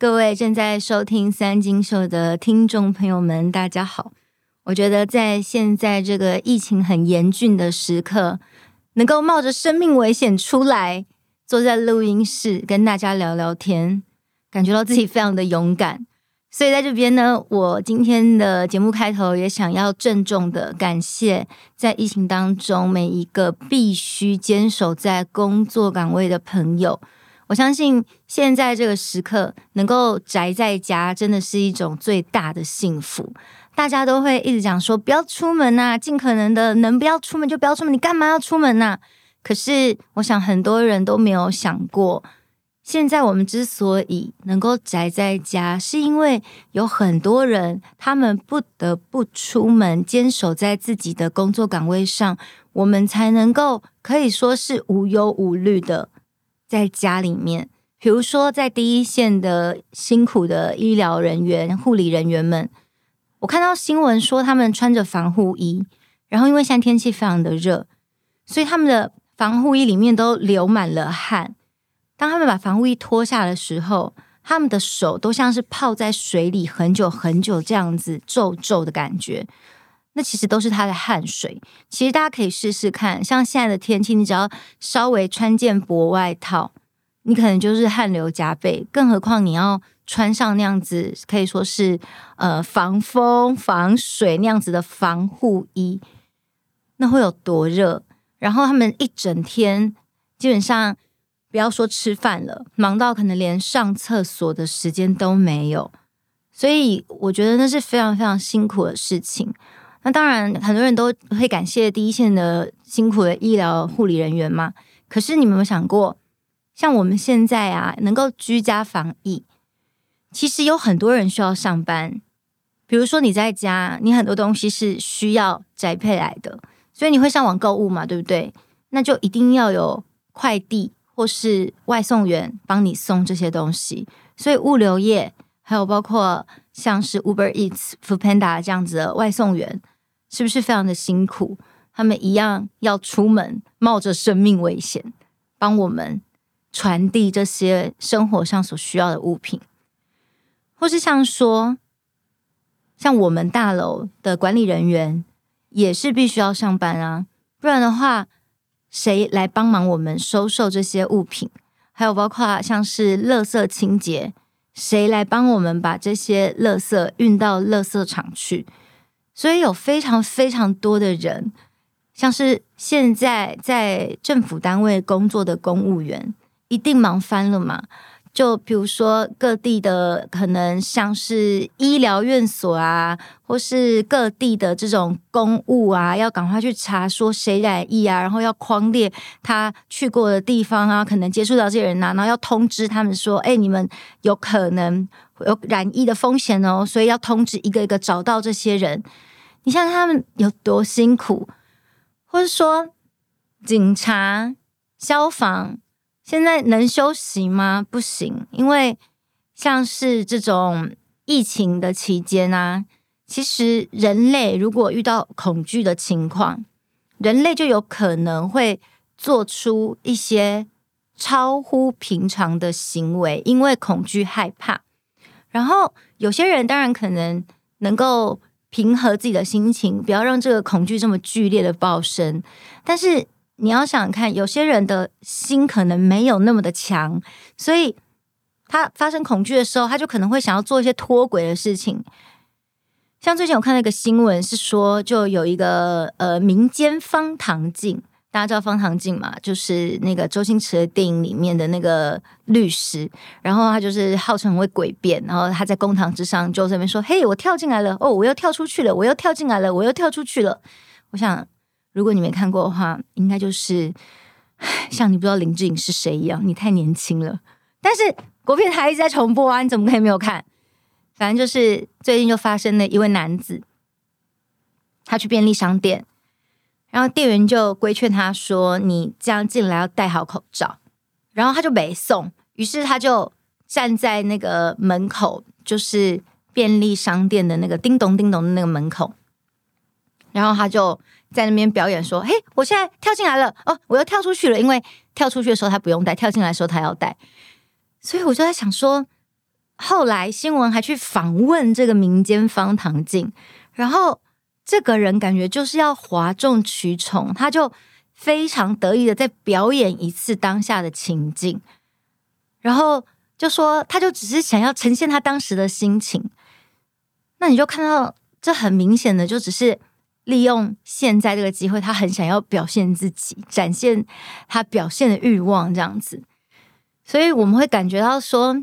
各位正在收听三金秀的听众朋友们，大家好。我觉得在现在这个疫情很严峻的时刻，能够冒着生命危险出来，坐在录音室跟大家聊聊天，感觉到自己非常的勇敢。所以在这边呢，我今天的节目开头也想要郑重的感谢，在疫情当中每一个必须坚守在工作岗位的朋友。我相信现在这个时刻能够宅在家，真的是一种最大的幸福。大家都会一直讲说，不要出门呐，尽可能的能不要出门就不要出门，你干嘛要出门呐？可是我想很多人都没有想过。现在我们之所以能够宅在家，是因为有很多人他们不得不出门，坚守在自己的工作岗位上，我们才能够可以说是无忧无虑的在家里面。比如说，在第一线的辛苦的医疗人员、护理人员们，我看到新闻说他们穿着防护衣，然后因为现在天气非常的热，所以他们的防护衣里面都流满了汗。当他们把防护衣脱下的时候，他们的手都像是泡在水里很久很久这样子皱皱的感觉，那其实都是他的汗水。其实大家可以试试看，像现在的天气，你只要稍微穿件薄外套，你可能就是汗流浃背。更何况你要穿上那样子可以说是呃防风防水那样子的防护衣，那会有多热？然后他们一整天基本上。不要说吃饭了，忙到可能连上厕所的时间都没有，所以我觉得那是非常非常辛苦的事情。那当然，很多人都会感谢第一线的辛苦的医疗护理人员嘛。可是你们有没有想过，像我们现在啊，能够居家防疫，其实有很多人需要上班。比如说你在家，你很多东西是需要宅配来的，所以你会上网购物嘛，对不对？那就一定要有快递。或是外送员帮你送这些东西，所以物流业还有包括像是 Uber Eats、Foodpanda 这样子的外送员，是不是非常的辛苦？他们一样要出门，冒着生命危险，帮我们传递这些生活上所需要的物品，或是像说，像我们大楼的管理人员也是必须要上班啊，不然的话。谁来帮忙我们收受这些物品？还有包括像是垃圾清洁，谁来帮我们把这些垃圾运到垃圾场去？所以有非常非常多的人，像是现在在政府单位工作的公务员，一定忙翻了嘛。就比如说各地的可能像是医疗院所啊，或是各地的这种公务啊，要赶快去查说谁染疫啊，然后要框列他去过的地方啊，可能接触到这些人啊，然后要通知他们说，哎，你们有可能有染疫的风险哦，所以要通知一个一个找到这些人。你像他们有多辛苦，或者说警察、消防。现在能休息吗？不行，因为像是这种疫情的期间啊，其实人类如果遇到恐惧的情况，人类就有可能会做出一些超乎平常的行为，因为恐惧害怕。然后有些人当然可能能够平和自己的心情，不要让这个恐惧这么剧烈的爆升，但是。你要想看，有些人的心可能没有那么的强，所以他发生恐惧的时候，他就可能会想要做一些脱轨的事情。像最近我看到一个新闻，是说就有一个呃民间方唐镜，大家知道方唐镜嘛？就是那个周星驰的电影里面的那个律师，然后他就是号称很会诡辩，然后他在公堂之上就在那边说：“嘿，我跳进来了，哦，我又跳出去了，我又跳进来了，我又跳出去了。”我想。如果你没看过的话，应该就是像你不知道林志颖是谁一样，你太年轻了。但是国片台一直在重播啊，你怎么可以没有看？反正就是最近就发生了一位男子，他去便利商店，然后店员就规劝他说：“你这样进来要戴好口罩。”然后他就没送，于是他就站在那个门口，就是便利商店的那个叮咚叮咚的那个门口，然后他就。在那边表演说：“嘿，我现在跳进来了哦，我又跳出去了。因为跳出去的时候他不用戴，跳进来的时候他要戴。所以我就在想说，后来新闻还去访问这个民间方唐镜，然后这个人感觉就是要哗众取宠，他就非常得意的在表演一次当下的情境，然后就说他就只是想要呈现他当时的心情。那你就看到这很明显的就只是利用现在这个机会，他很想要表现自己，展现他表现的欲望这样子。所以我们会感觉到说，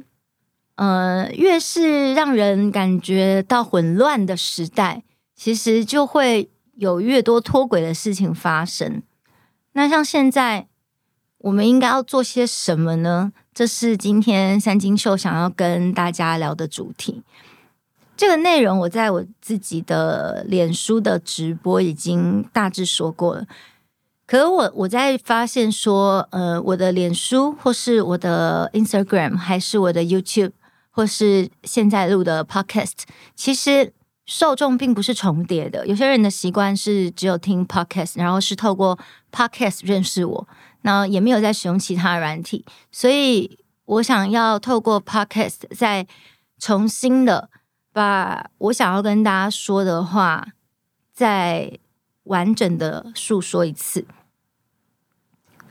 呃，越是让人感觉到混乱的时代，其实就会有越多脱轨的事情发生。那像现在，我们应该要做些什么呢？这是今天三金秀想要跟大家聊的主题。这个内容我在我自己的脸书的直播已经大致说过了。可我我在发现说，呃，我的脸书或是我的 Instagram，还是我的 YouTube，或是现在录的 Podcast，其实受众并不是重叠的。有些人的习惯是只有听 Podcast，然后是透过 Podcast 认识我，那也没有在使用其他软体。所以我想要透过 Podcast 再重新的把我想要跟大家说的话，再完整的述说一次。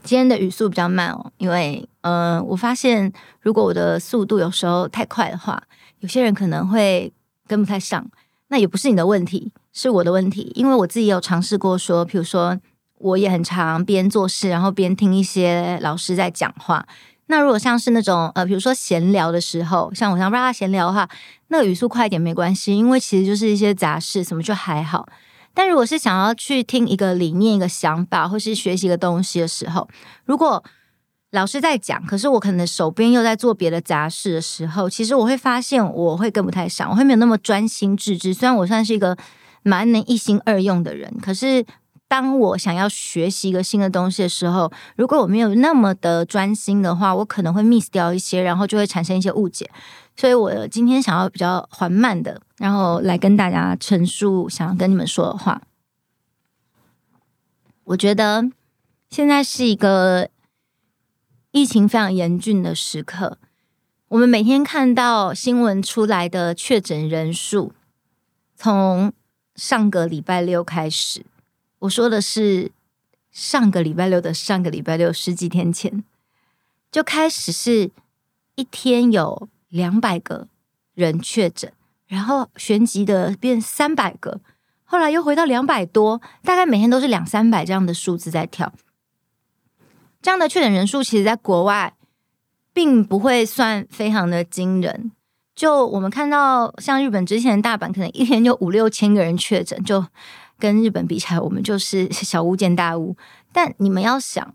今天的语速比较慢哦，因为呃，我发现如果我的速度有时候太快的话，有些人可能会跟不太上。那也不是你的问题，是我的问题，因为我自己有尝试过说，比如说我也很常边做事，然后边听一些老师在讲话。那如果像是那种呃，比如说闲聊的时候，像我想让他闲聊的话，那个语速快一点没关系，因为其实就是一些杂事，什么就还好。但如果是想要去听一个理念、一个想法，或是学习一个东西的时候，如果老师在讲，可是我可能手边又在做别的杂事的时候，其实我会发现我会跟不太上，我会没有那么专心致志。虽然我算是一个蛮能一心二用的人，可是当我想要学习一个新的东西的时候，如果我没有那么的专心的话，我可能会 miss 掉一些，然后就会产生一些误解。所以我今天想要比较缓慢的，然后来跟大家陈述想要跟你们说的话。我觉得现在是一个疫情非常严峻的时刻。我们每天看到新闻出来的确诊人数，从上个礼拜六开始，我说的是上个礼拜六的上个礼拜六，十几天前就开始是一天有。两百个人确诊，然后旋即的变三百个，后来又回到两百多，大概每天都是两三百这样的数字在跳。这样的确诊人数，其实在国外并不会算非常的惊人。就我们看到，像日本之前的大阪，可能一天就五六千个人确诊，就跟日本比起来，我们就是小巫见大巫。但你们要想。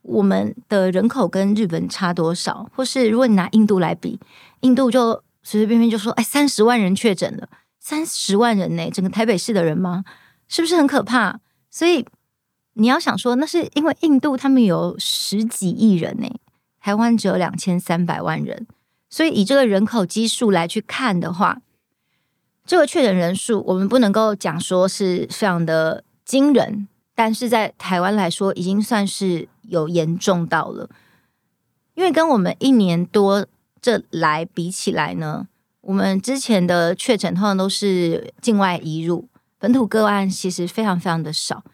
我们的人口跟日本差多少？或是如果你拿印度来比，印度就随随便便就说，哎，三十万人确诊了，三十万人呢，整个台北市的人吗？是不是很可怕？所以你要想说，那是因为印度他们有十几亿人呢，台湾只有两千三百万人，所以以这个人口基数来去看的话，这个确诊人数我们不能够讲说是非常的惊人。但是在台湾来说，已经算是有严重到了，因为跟我们一年多这来比起来呢，我们之前的确诊通常都是境外移入，本土个案其实非常非常的少，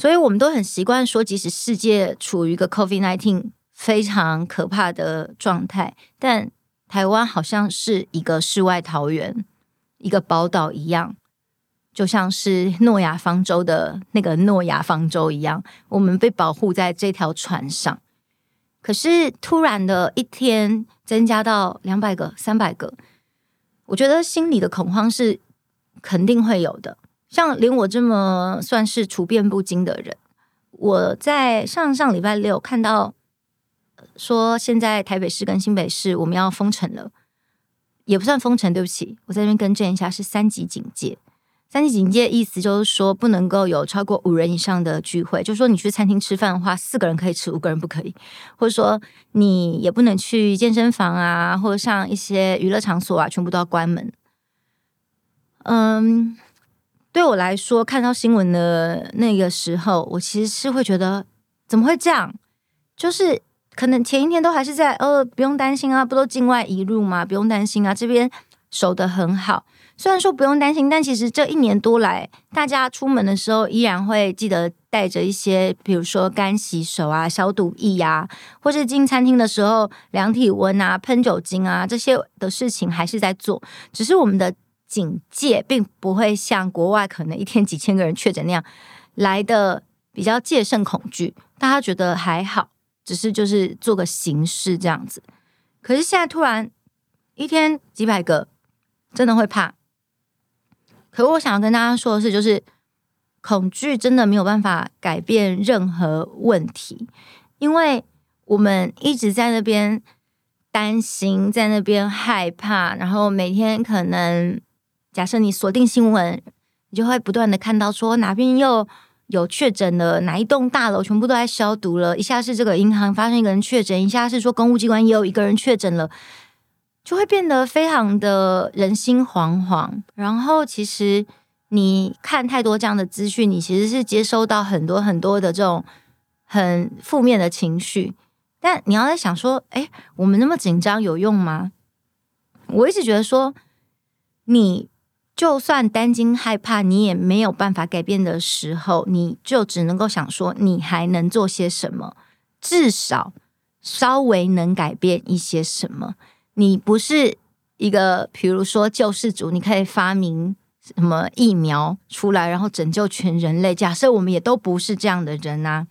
所以我们都很习惯说，即使世界处于一个 COVID-19 非常可怕的状态，但台湾好像是一个世外桃源，一个宝岛一样。就像是诺亚方舟的那个诺亚方舟一样，我们被保护在这条船上。可是突然的一天增加到两百个、三百个，我觉得心里的恐慌是肯定会有的。像连我这么算是处变不惊的人，我在上上礼拜六看到说，现在台北市跟新北市我们要封城了，也不算封城，对不起，我在这边更正一下，是三级警戒。三级警戒的意思就是说，不能够有超过五人以上的聚会。就是说，你去餐厅吃饭的话，四个人可以吃，五个人不可以。或者说，你也不能去健身房啊，或者像一些娱乐场所啊，全部都要关门。嗯，对我来说，看到新闻的那个时候，我其实是会觉得，怎么会这样？就是可能前一天都还是在呃，不用担心啊，不都境外移入吗？不用担心啊，这边守得很好。虽然说不用担心，但其实这一年多来，大家出门的时候依然会记得带着一些，比如说干洗手啊、消毒液啊，或是进餐厅的时候量体温啊、喷酒精啊，这些的事情还是在做。只是我们的警戒并不会像国外可能一天几千个人确诊那样来的比较戒慎恐惧，大家觉得还好，只是就是做个形式这样子。可是现在突然一天几百个，真的会怕。可我想要跟大家说的是，就是恐惧真的没有办法改变任何问题，因为我们一直在那边担心，在那边害怕，然后每天可能假设你锁定新闻，你就会不断的看到说哪边又有确诊了，哪一栋大楼全部都在消毒了，一下是这个银行发生一个人确诊，一下是说公务机关也有一个人确诊了。就会变得非常的人心惶惶，然后其实你看太多这样的资讯，你其实是接收到很多很多的这种很负面的情绪。但你要在想说，哎，我们那么紧张有用吗？我一直觉得说，你就算担惊害怕，你也没有办法改变的时候，你就只能够想说，你还能做些什么？至少稍微能改变一些什么。你不是一个，比如说救世主，你可以发明什么疫苗出来，然后拯救全人类。假设我们也都不是这样的人啊，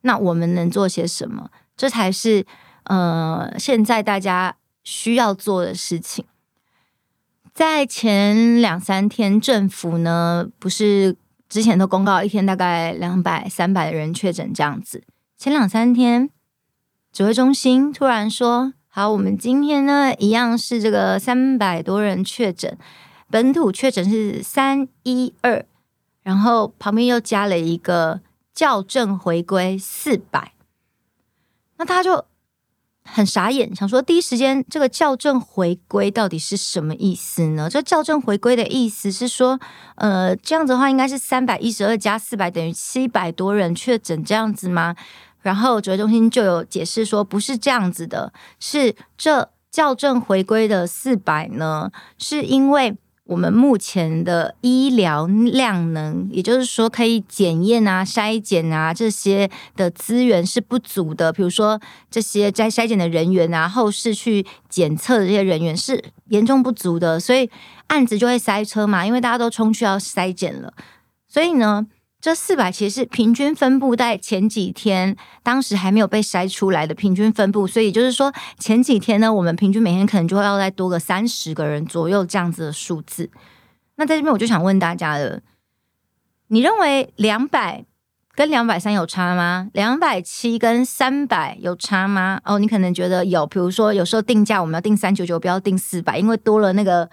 那我们能做些什么？这才是呃，现在大家需要做的事情。在前两三天，政府呢不是之前都公告一天大概两百、三百人确诊这样子。前两三天，指挥中心突然说。好，我们今天呢，一样是这个三百多人确诊，本土确诊是三一二，然后旁边又加了一个校正回归四百，那他就很傻眼，想说第一时间这个校正回归到底是什么意思呢？这校正回归的意思是说，呃，这样子的话应该是三百一十二加四百等于七百多人确诊这样子吗？然后指挥中心就有解释说，不是这样子的，是这校正回归的四百呢，是因为我们目前的医疗量能，也就是说可以检验啊、筛检啊这些的资源是不足的。比如说这些在筛检的人员啊，后续去检测的这些人员是严重不足的，所以案子就会塞车嘛，因为大家都冲去要筛检了，所以呢。这四百其实是平均分布在前几天，当时还没有被筛出来的平均分布，所以就是说前几天呢，我们平均每天可能就会要再多个三十个人左右这样子的数字。那在这边我就想问大家了，你认为两百跟两百三有差吗？两百七跟三百有差吗？哦，你可能觉得有，比如说有时候定价我们要定三九九，不要定四百，因为多了那个。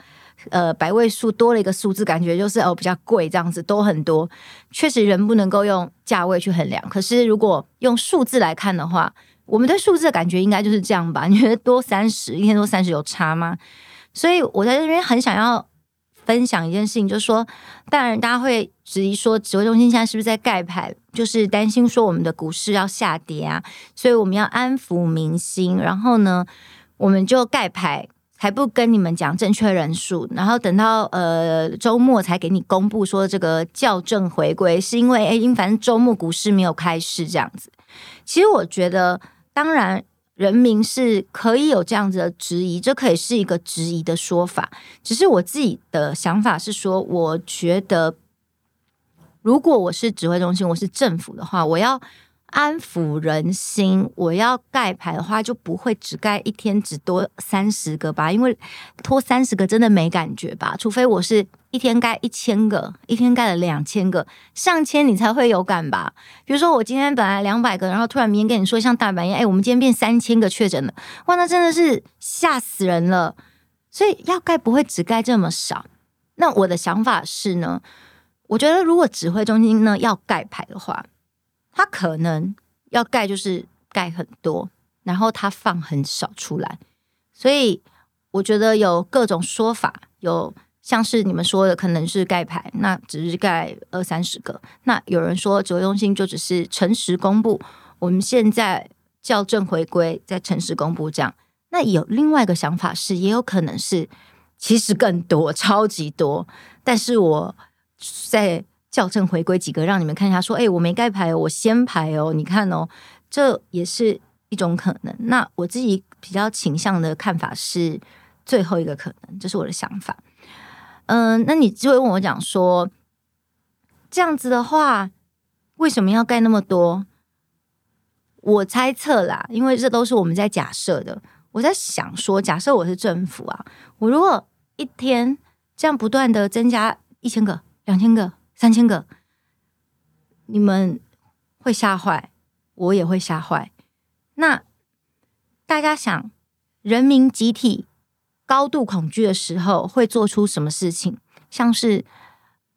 呃，百位数多了一个数字，感觉就是哦比较贵，这样子多很多。确实，人不能够用价位去衡量。可是，如果用数字来看的话，我们对数字的感觉应该就是这样吧？你觉得多三十，一天多三十有差吗？所以我在这边很想要分享一件事情，就是说，当然大家会质疑说，指挥中心现在是不是在盖牌？就是担心说我们的股市要下跌啊，所以我们要安抚民心，然后呢，我们就盖牌。还不跟你们讲正确人数，然后等到呃周末才给你公布说这个校正回归，是因为哎，因反正周末股市没有开市这样子。其实我觉得，当然人民是可以有这样子的质疑，这可以是一个质疑的说法。只是我自己的想法是说，我觉得如果我是指挥中心，我是政府的话，我要。安抚人心，我要盖牌的话，就不会只盖一天只多三十个吧，因为拖三十个真的没感觉吧？除非我是一天盖一千个，一天盖了两千个、上千，你才会有感吧？比如说我今天本来两百个，然后突然明天跟你说像大半夜，哎，我们今天变三千个确诊了，哇，那真的是吓死人了。所以要盖不会只盖这么少。那我的想法是呢，我觉得如果指挥中心呢要盖牌的话。他可能要盖，就是盖很多，然后他放很少出来，所以我觉得有各种说法，有像是你们说的，可能是盖牌，那只是盖二三十个；那有人说指挥中心就只是诚实公布，我们现在校正回归，再诚实公布这样。那有另外一个想法是，也有可能是其实更多，超级多。但是我在校正回归几个，让你们看一下，说，哎，我没盖牌，我先排哦，你看哦，这也是一种可能。那我自己比较倾向的看法是最后一个可能，这是我的想法。嗯，那你就会问我讲说，这样子的话，为什么要盖那么多？我猜测啦，因为这都是我们在假设的。我在想说，假设我是政府啊，我如果一天这样不断的增加一千个、两千个、三千个，你们会吓坏，我也会吓坏。那大家想，人民集体高度恐惧的时候，会做出什么事情？像是。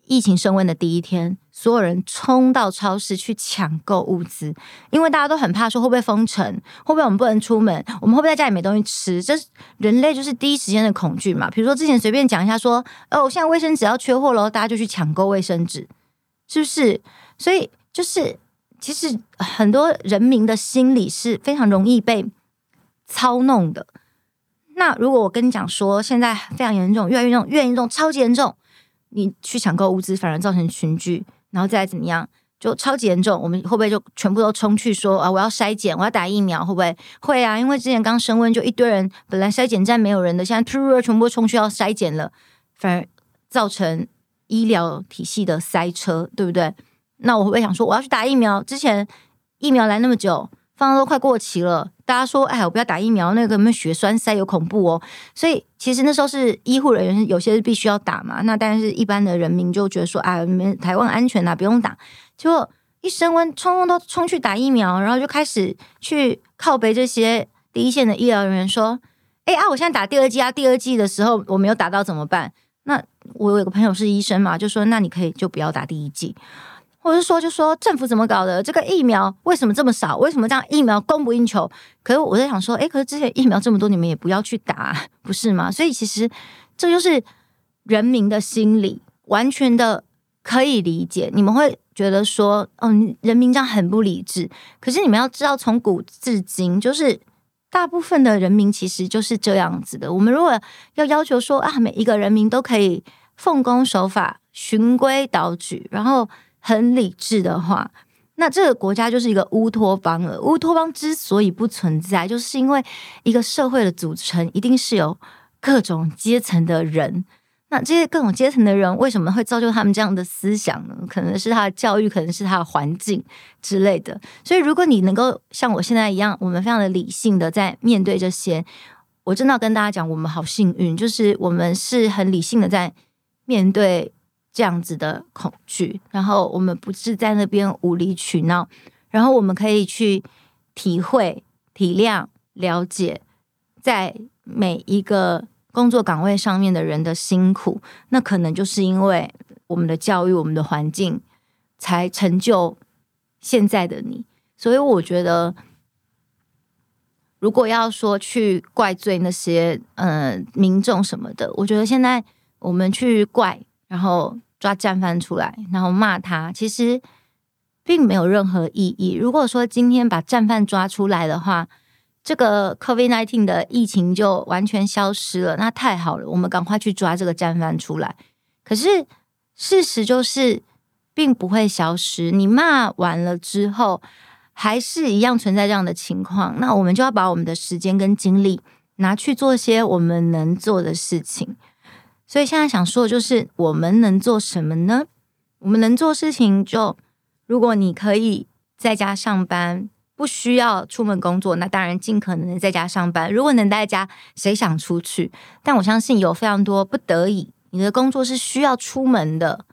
疫情升温的第一天，所有人冲到超市去抢购物资，因为大家都很怕说会不会封城，会不会我们不能出门，我们会不会在家里没东西吃？这是人类就是第一时间的恐惧嘛。比如说之前随便讲一下说，哦，现在卫生纸要缺货了，大家就去抢购卫生纸，是不是？所以就是其实很多人民的心理是非常容易被操弄的。那如果我跟你讲说，现在非常严重，越来越严重，越严重，超级严重。你去抢购物资，反而造成群聚，然后再怎么样，就超级严重。我们会不会就全部都冲去说啊？我要筛检，我要打疫苗，会不会？会啊，因为之前刚升温，就一堆人本来筛检站没有人的，现在突然全部冲去要筛检了，反而造成医疗体系的塞车，对不对？那我会不会想说，我要去打疫苗？之前疫苗来那么久。放都快过期了，大家说：“哎，我不要打疫苗，那个什么血栓塞有恐怖哦。”所以其实那时候是医护人员有些是必须要打嘛。那但是一般的人民就觉得说：“哎，你们台湾安全啊，不用打。”结果一升温，冲冲都冲去打疫苗，然后就开始去靠北这些第一线的医疗人员说：“哎啊，我现在打第二剂啊，第二剂的时候我没有打到怎么办？”那我有个朋友是医生嘛，就说：“那你可以就不要打第一剂。”或者是说，就说政府怎么搞的？这个疫苗为什么这么少？为什么这样疫苗供不应求？可是我在想说，诶，可是之前疫苗这么多，你们也不要去打，不是吗？所以其实这就是人民的心理，完全的可以理解。你们会觉得说，嗯，人民这样很不理智。可是你们要知道，从古至今，就是大部分的人民其实就是这样子的。我们如果要要求说啊，每一个人民都可以奉公守法、循规蹈矩，然后。很理智的话，那这个国家就是一个乌托邦了。乌托邦之所以不存在，就是因为一个社会的组成一定是有各种阶层的人。那这些各种阶层的人为什么会造就他们这样的思想呢？可能是他的教育，可能是他的环境之类的。所以，如果你能够像我现在一样，我们非常的理性的在面对这些，我真的要跟大家讲，我们好幸运，就是我们是很理性的在面对。这样子的恐惧，然后我们不是在那边无理取闹，然后我们可以去体会、体谅、了解，在每一个工作岗位上面的人的辛苦，那可能就是因为我们的教育、我们的环境，才成就现在的你。所以我觉得，如果要说去怪罪那些、呃、民众什么的，我觉得现在我们去怪。然后抓战犯出来，然后骂他，其实并没有任何意义。如果说今天把战犯抓出来的话，这个 COVID-19 的疫情就完全消失了，那太好了，我们赶快去抓这个战犯出来。可是事实就是，并不会消失。你骂完了之后，还是一样存在这样的情况。那我们就要把我们的时间跟精力拿去做些我们能做的事情。所以现在想说的就是，我们能做什么呢？我们能做事情就，如果你可以在家上班，不需要出门工作，那当然尽可能的在家上班。如果能在家，谁想出去？但我相信有非常多不得已，你的工作是需要出门的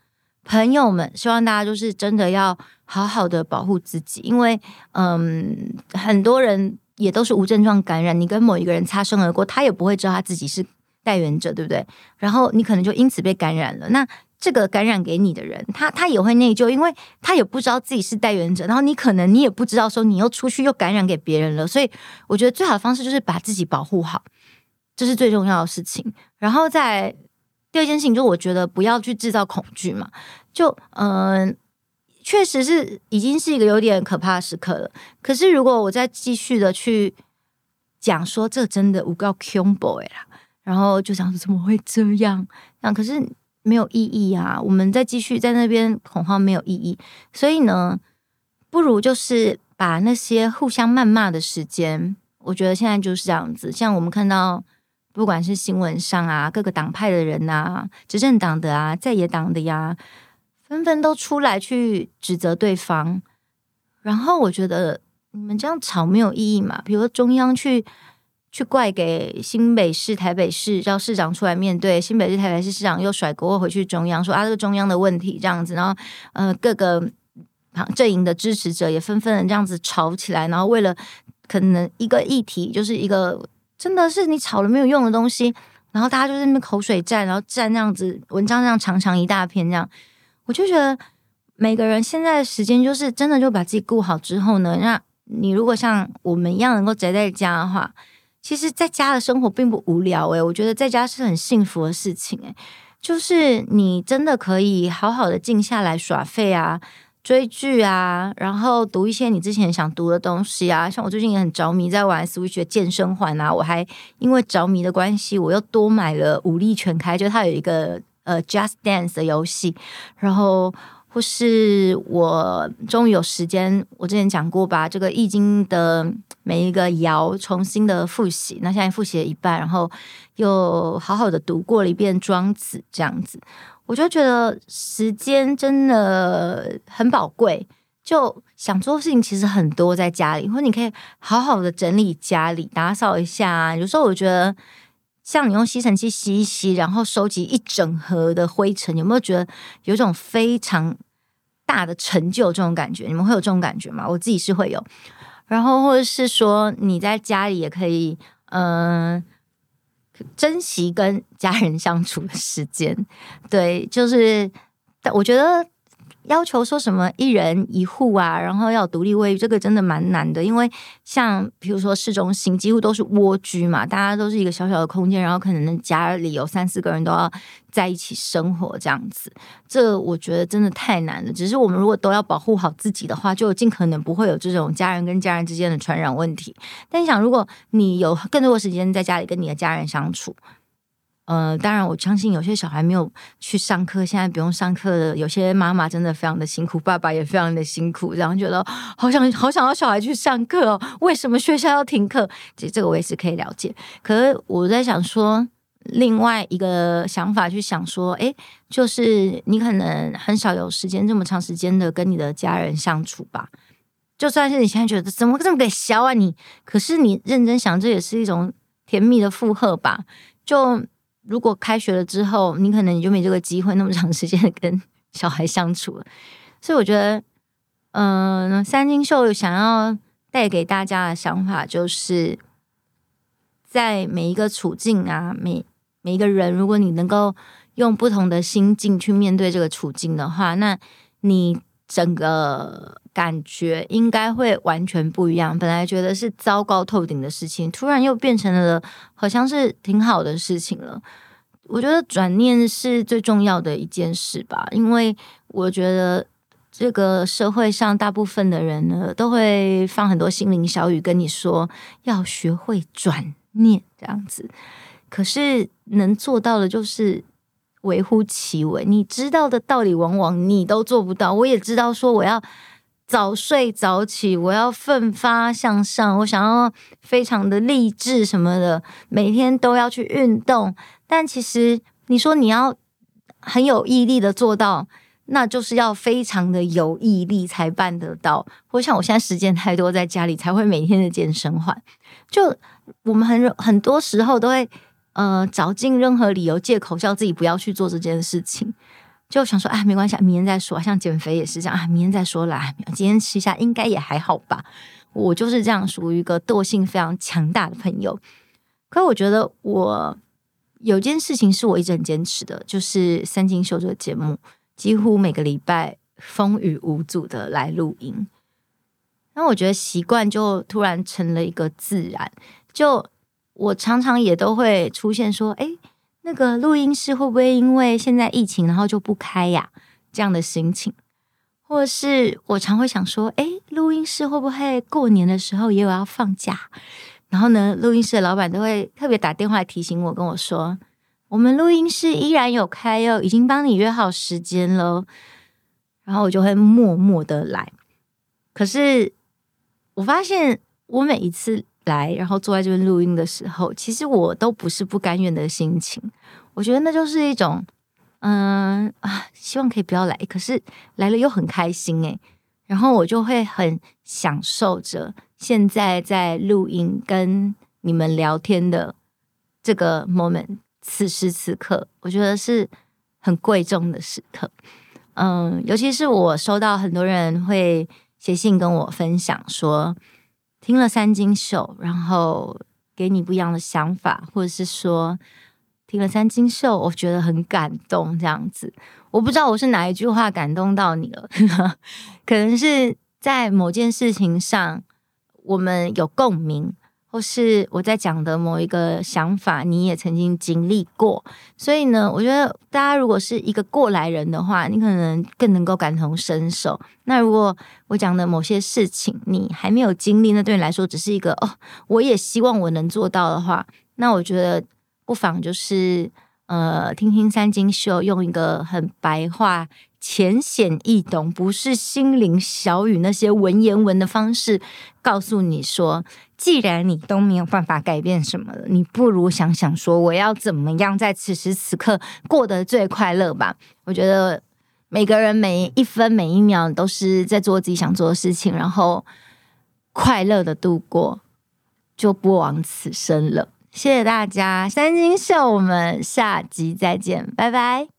朋友们，希望大家就是真的要好好的保护自己，因为嗯，很多人也都是无症状感染，你跟某一个人擦身而过，他也不会知道他自己是。带原者对不对？然后你可能就因此被感染了。那这个感染给你的人，他他也会内疚，因为他也不知道自己是带原者。然后你可能你也不知道说你又出去又感染给别人了。所以我觉得最好的方式就是把自己保护好，这是最重要的事情。然后在第二件事情，就我觉得不要去制造恐惧嘛。就嗯、确实是已经是一个有点可怕的时刻了。可是如果我再继续的去讲说，这真的有够恐怖啦，然后就想怎么会这样？那可是没有意义啊！我们再继续在那边恐慌没有意义，所以呢，不如就是把那些互相谩骂的时间，我觉得现在就是这样子。像我们看到，不管是新闻上啊，各个党派的人啊，执政党的啊，在野党的呀。纷纷都出来去指责对方，然后我觉得你们这样吵没有意义嘛？比如说中央去去怪给新北市、台北市，让市长出来面对；新北市、台北市市长又甩锅回去中央，说啊这个中央的问题这样子，然后呃各个阵营的支持者也纷纷的这样子吵起来，然后为了可能一个议题，就是一个真的是你吵了没有用的东西，然后大家就在那边口水战，然后战这样子，文章这样长长一大篇这样。我就觉得每个人现在的时间就是真的就把自己顾好之后呢，那你如果像我们一样能够宅在家的话，其实在家的生活并不无聊诶，我觉得在家是很幸福的事情诶，就是你真的可以好好的静下来耍废啊，追剧啊，然后读一些你之前想读的东西啊。像我最近也很着迷在玩 Switch 的健身环啊，我还因为着迷的关系，我又多买了武力全开，就它有一个。呃，Just Dance 的游戏，然后或是我终于有时间，我之前讲过吧，这个易经的每一个爻重新的复习，那现在复习了一半，然后又好好的读过了一遍庄子，这样子，我就觉得时间真的很宝贵，就想做的事情其实很多在家里，或者你可以好好的整理家里，打扫一下，有时候我觉得。像你用吸尘器吸一吸，然后收集一整盒的灰尘，有没有觉得有种非常大的成就这种感觉？你们会有这种感觉吗？我自己是会有。然后或者是说你在家里也可以，嗯、珍惜跟家人相处的时间。对，就是我觉得。要求说什么一人一户啊，然后要独立卫浴，这个真的蛮难的。因为像比如说市中心几乎都是蜗居嘛，大家都是一个小小的空间，然后可能家里有三四个人都要在一起生活这样子，这我觉得真的太难了。只是我们如果都要保护好自己的话，就尽可能不会有这种家人跟家人之间的传染问题。但你想，如果你有更多的时间在家里跟你的家人相处。呃，当然，我相信有些小孩没有去上课，现在不用上课的，有些妈妈真的非常的辛苦，爸爸也非常的辛苦，然后觉得好想好想要小孩去上课哦，为什么学校要停课？这这个我也是可以了解。可是我在想说，另外一个想法去想说，诶，就是你可能很少有时间这么长时间的跟你的家人相处吧。就算是你现在觉得怎么这么给削啊你，可是你认真想，这也是一种甜蜜的负荷吧？就。如果开学了之后，你可能你就没这个机会那么长时间跟小孩相处了。所以我觉得，嗯、三金秀想要带给大家的想法，就是在每一个处境啊，每每一个人，如果你能够用不同的心境去面对这个处境的话，那你整个感觉应该会完全不一样。本来觉得是糟糕透顶的事情，突然又变成了好像是挺好的事情了。我觉得转念是最重要的一件事吧，因为我觉得这个社会上大部分的人呢，都会放很多心灵小语跟你说，要学会转念这样子。可是能做到的，就是微乎其微。你知道的道理，往往你都做不到。我也知道，说我要早睡早起，我要奋发向上，我想要非常的励志什么的，每天都要去运动。但其实，你说你要很有毅力的做到，那就是要非常的有毅力才办得到。或像我现在时间太多，在家里才会每天的健身环。就我们很很多时候都会呃找尽任何理由借口叫自己不要去做这件事情，就想说啊，没关系，明天再说。像减肥也是这样啊，明天再说啦，今天吃一下应该也还好吧。我就是这样，属于一个惰性非常强大的朋友。可我觉得我。有件事情是我一直很坚持的，就是三金秀这个节目，几乎每个礼拜风雨无阻的来录音。那我觉得习惯就突然成了一个自然，就我常常也都会出现说，哎，那个录音室会不会因为现在疫情然后就不开呀？这样的心情，或是我常会想说，哎，录音室会不会过年的时候也有要放假？然后呢，录音室的老板都会特别打电话提醒我，跟我说，我们录音室依然有开哟，已经帮你约好时间了。然后我就会默默的来。可是我发现，我每一次来，然后坐在这边录音的时候，其实我都不是不甘愿的心情。我觉得那就是一种。嗯啊，希望可以不要来，可是来了又很开心诶。然后我就会很享受着现在在录音跟你们聊天的这个 moment，此时此刻，我觉得是很贵重的时刻。嗯，尤其是我收到很多人会写信跟我分享说，听了三金秀，然后给你不一样的想法，或者是说。听了三金秀，我觉得很感动。这样子，我不知道我是哪一句话感动到你了，可能是在某件事情上我们有共鸣，或是我在讲的某一个想法，你也曾经经历过。所以呢，我觉得大家如果是一个过来人的话，你可能更能够感同身受。那如果我讲的某些事情你还没有经历，那对你来说只是一个哦，我也希望我能做到的话，那我觉得。不妨就是呃，听听三金秀，用一个很白话、浅显易懂，不是心灵小语那些文言文的方式，告诉你说，既然你都没有办法改变什么了，你不如想想说，我要怎么样在此时此刻过得最快乐吧。我觉得每个人每一分每一秒都是在做自己想做的事情，然后快乐的度过，就不枉此生了。谢谢大家，三金秀，我们下集再见，拜拜。